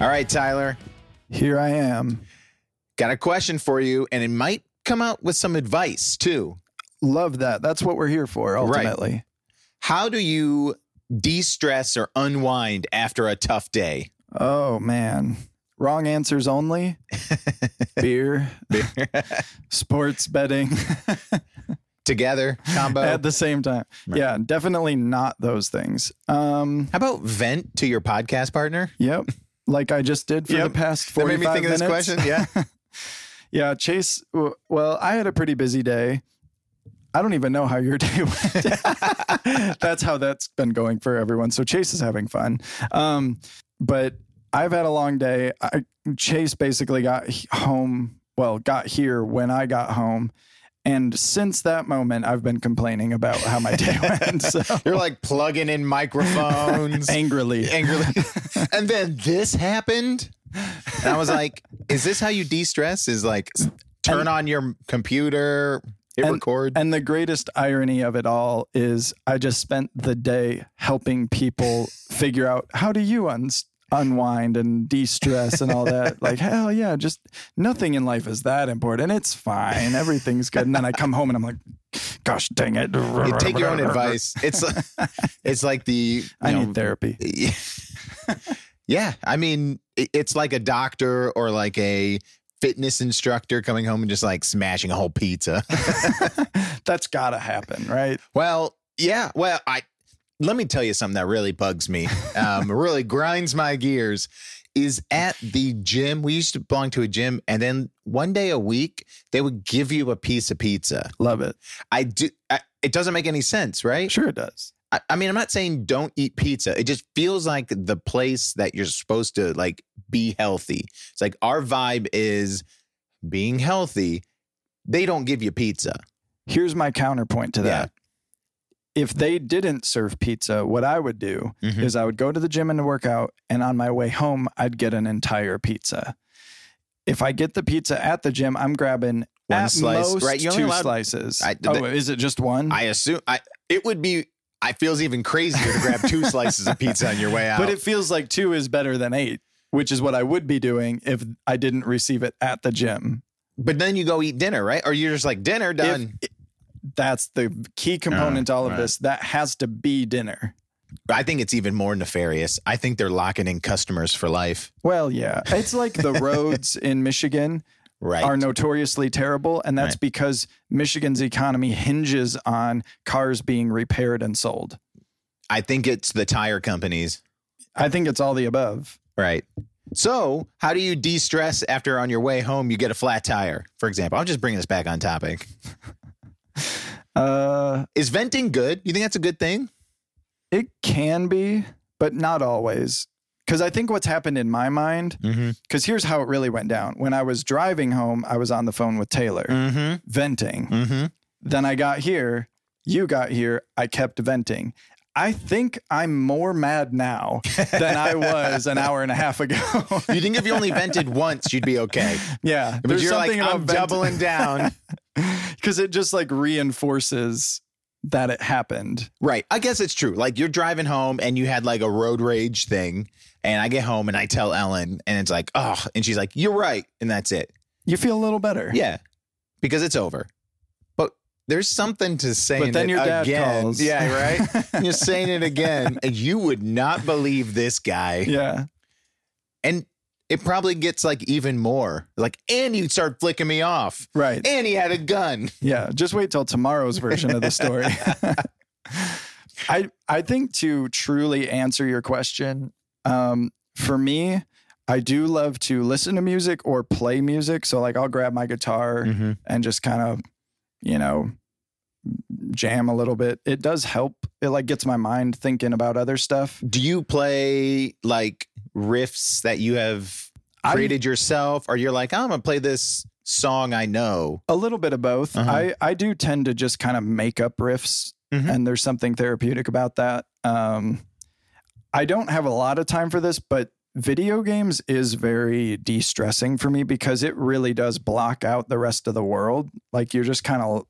All right, Tyler, Here I am. got a question for you, and it might come out with some advice too. Love that. That's what we're here for ultimately. How do you de stress or unwind after a tough day? Oh man. Wrong answers only. Beer, Beer. sports betting Together, combo. at the same time. Yeah, definitely not those things. Um, How about vent to your podcast partner? yep. Like I just did for Yep. the past That 45 made me think of this question. Yeah. Yeah, Chase. Well, I had a pretty busy day. I don't even know how your day went. that's how that's been going for everyone. So Chase is having fun. Um, but I've had a long day. I, Chase basically got home. Well, got here when I got home. And since that moment, I've been complaining about how my day went. So You're like plugging in microphones angrily. angrily. and then this happened. And I was like, is this how you de stress? Is like turn on your computer, hit And- record? And the greatest irony of it all is I just spent the day helping people figure out how do you un- unwind and de-stress and all that. like, hell yeah, just nothing in life is that important. It's fine. Everything's good. And then I come home and I'm like, gosh dang it. You take your own advice. It's it's like the you I know, need therapy. yeah, I mean, it's like a doctor or like a fitness instructor coming home and just like smashing a whole pizza. That's gotta happen, right? well, yeah. Well, I let me tell you something that really bugs me. Um, really grinds my gears. Is at the gym. We used to belong to a gym, and then one day a week they would give you a piece of pizza. Love it. I do. I, it doesn't make any sense, right? Sure it does. I, I mean, I'm not saying don't eat pizza. It just feels like the place that you're supposed to like be healthy. It's like our vibe is being healthy. They don't give you pizza. Here's my counterpoint to that. If they didn't serve pizza, what I would do Mhm. is I would go to the gym and work out, and on my way home, I'd get an entire pizza. If I get the pizza at the gym, I'm grabbing One at slice, most right? You're two allowed- slices. I- oh, the- is it just one? I assume I it would be. I feels even crazier to grab two slices of pizza on your way out. but it feels like two is better than eight, which is what I would be doing if I didn't receive it at the gym. but then you go eat dinner, right? Or you're just like dinner done. That's the key component to all of right. this. That has to be dinner. I think it's even more nefarious. I think they're locking in customers for life. Well, yeah. It's like the roads in Michigan Right. are notoriously terrible. And that's Right. because Michigan's economy hinges on cars being repaired and sold. I think it's the tire companies. I think it's all the above. Right. So, how do you de stress after on your way home you get a flat tire, for example? I'm just bringing this back on topic. Uh, Is venting good? You think that's a good thing? it can be, but not always. Because I think what's happened in my mind, Mm-hmm. because here's how it really went down. When I was driving home, I was on the phone with Taylor, Mm-hmm. venting. Mm-hmm. Then I got here, you got here, I kept venting. I think I'm more mad now than I was an hour and a half ago. You think if you only vented once, you'd be okay. yeah, But you're like, I'm vent- doubling down. because it just like reinforces that it happened. right. I guess it's true. Like you're driving home and you had like a road rage thing. And I get home and I tell Ellen, and it's like, oh, and she's like, you're right. And that's it. You feel a little better. Yeah, because it's over. There's something to saying But then it your dad again. calls. Yeah, right. You're saying it again, and you would not believe this guy. Yeah. And it probably gets like even more. Like, and you start flicking me off. Right. And he had a gun. Yeah. Just wait till tomorrow's version of the story. I I think to truly answer your question, um, for me, I do love to listen to music or play music. So like I'll grab my guitar Mm-hmm. and just kind of, you know, jam a little bit. It does help. It like gets my mind thinking about other stuff. Do you play like riffs that you have I- created yourself, or you're like, I'm gonna play this song I know? A little bit of both. Uh-huh. I I do tend to just kind of make up riffs, Mhm. and there's something therapeutic about that. Um, I don't have a lot of time for this, but video games is very de-stressing for me because it really does block out the rest of the world. Like you're just kind of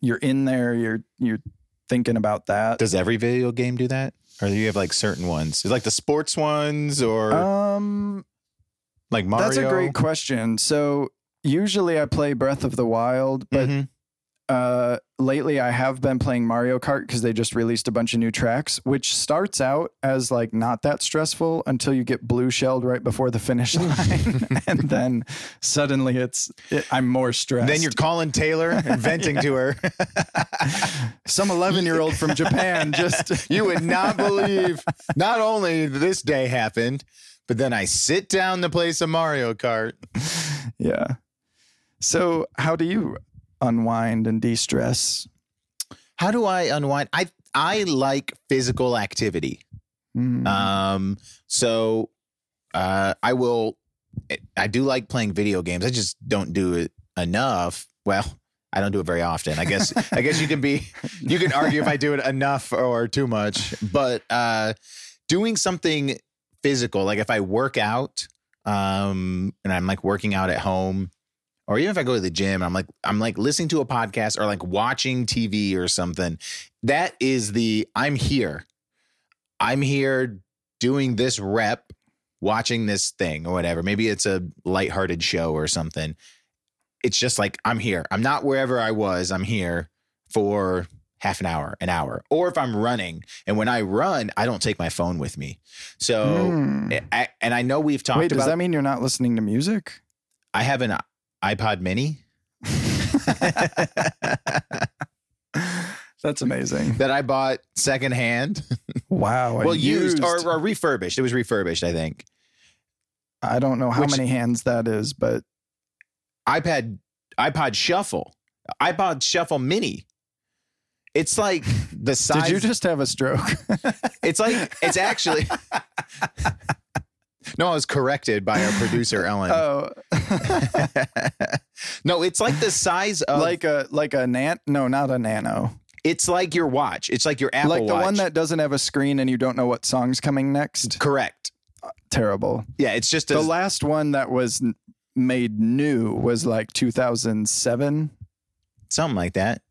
you're in there. You're you're thinking about that. Does every video game do that, or do you have like certain ones? Like the sports ones, or Um, Like Mario. That's a great question. So usually I play Breath of the Wild, but Mhm. Uh, lately I have been playing Mario Kart because they just released a bunch of new tracks, which starts out as like not that stressful until you get blue shelled right before the finish line, and then suddenly it's it, I'm more stressed. then you're calling Taylor and venting to her. some 11 year old from Japan just you would not believe not only this day happened, but then I sit down to play some Mario Kart. yeah. So how do you unwind and de stress? How do I unwind? I I like physical activity. Mm. Um, so uh, I will. I do like playing video games. I just don't do it enough. Well, I don't do it very often. I guess. I guess you can be. You can argue if I do it enough or too much. But uh, doing something physical, like if I work out, um, and I'm like working out at home, or even if I go to the gym, I'm like I'm like listening to a podcast or like watching TV or something. That is the I'm here. I'm here doing this rep, watching this thing or whatever. Maybe it's a lighthearted show or something. It's just like I'm here. I'm not wherever I was. I'm here for half an hour, an hour. Or if I'm running, and when I run, I don't take my phone with me. So, Mm. I, and I know we've talked about. Wait, does about. that mean you're not listening to music? I have an iPod Mini That's amazing. that I bought secondhand. Wow. well, and used, Or, or refurbished. It was refurbished, I think. I don't know how which- many hands that is, but iPad iPod Shuffle, iPod Shuffle Mini. It's like the size. did you just have a stroke? it's like it's actually. no, I was corrected by our producer Ellen. oh, no, it's like the size of like a like a nan? No, not a nano. it's like your watch. It's like your Apple like the Watch. one that doesn't have a screen and you don't know what song's coming next. correct. Uh, terrible. Yeah, it's just a, The last one that was n- made new was like 2007. something like that.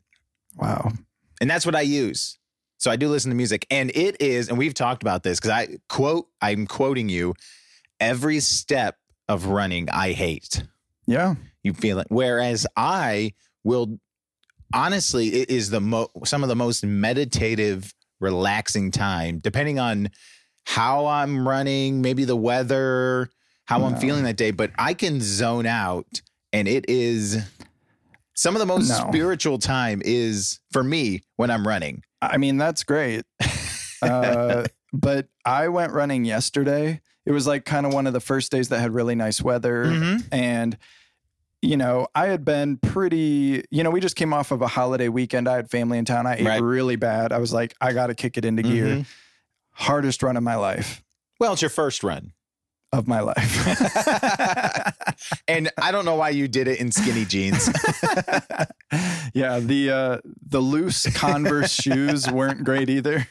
Wow. and that's what I use. So I do listen to music, and it is, and we've talked about this because I quote, I'm quoting you. Every step of running, I hate. Yeah. You feel it. Whereas I will, honestly, it is the mo some of the most meditative, relaxing time, depending on how I'm running, maybe the weather, how I'm feeling that day. But I can zone out, and it is some of the most No. spiritual time is for me when I'm running. I mean, that's great. Uh, but I went running yesterday. It was like kind of one of the first days that had really nice weather. Mhm. And, you know, I had been pretty, you know, we just came off of a holiday weekend. I had family in town. I ate Right. really bad. I was like, I got to kick it into gear. Mhm. Hardest run of my life. Well, it's your first run. Of my life. and I don't know why you did it in skinny jeans. yeah, the uh the loose Converse shoes weren't great either.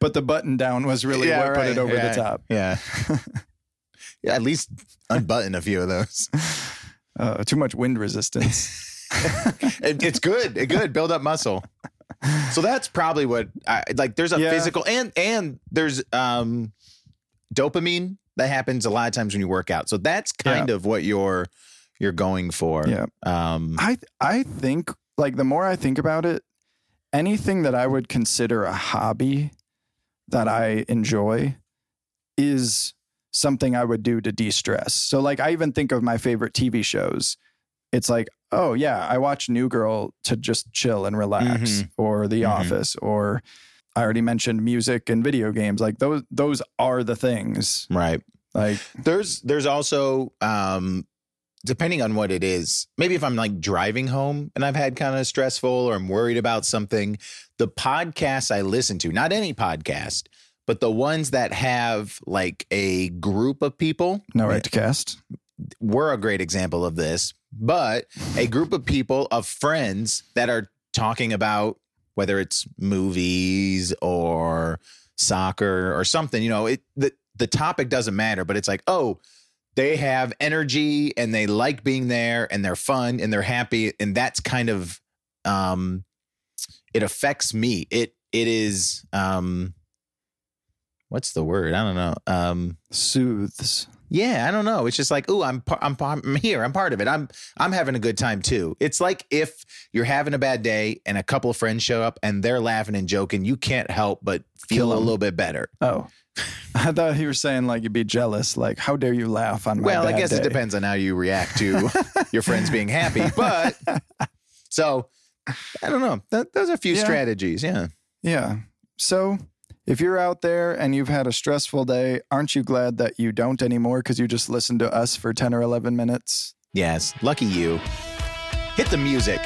But the button down was really Yeah, what put it over Yeah. the top. Yeah. yeah, at least unbutton a few of those. Uh, too much wind resistance. It- it's good. It good. Build up muscle. So that's probably what I like. There's a Yeah. physical and and there's um dopamine that happens a lot of times when you work out. So that's kind of what you're you're going for. Yeah. Um I I think like the more I think about it, anything that I would consider a hobby that I enjoy is something I would do to de-stress. So like I even think of my favorite TV shows. It's like, oh yeah, I watch New Girl to just chill and relax or The Mhm. Office or I already mentioned music and video games. Like those those are the things. right. Like There's there's also um depending on what it is. Maybe if I'm like driving home and I've had kind of stressful or I'm worried about something, the podcasts I listen to, not any podcast, but the ones that have like a group of people, no right to cast. we're a great example of this, but a group of people of friends that are talking about whether it's movies or soccer or something, you know, it the the topic doesn't matter, but it's like, oh, they have energy and they like being there and they're fun and they're happy and that's kind of um it affects me. It it is um what's the word? I don't know. Um, Soothes. yeah, I don't know. It's just like, oh, I'm I'm I'm here. I'm part of it. I'm I'm having a good time too. It's like if you're having a bad day and a couple of friends show up and they're laughing and joking, you can't help but feel Kill a little bit better. Oh. I thought you were saying like you'd be jealous. Like, how dare you laugh on my Well, I guess it depends on how you react to your friends being happy. But so I don't know. Th- those are a few Yeah. strategies. Yeah. Yeah. So if you're out there and you've had a stressful day, aren't you glad that you don't anymore because you just listened to us for 10 or 11 minutes? Yes. Lucky you. Hit the music.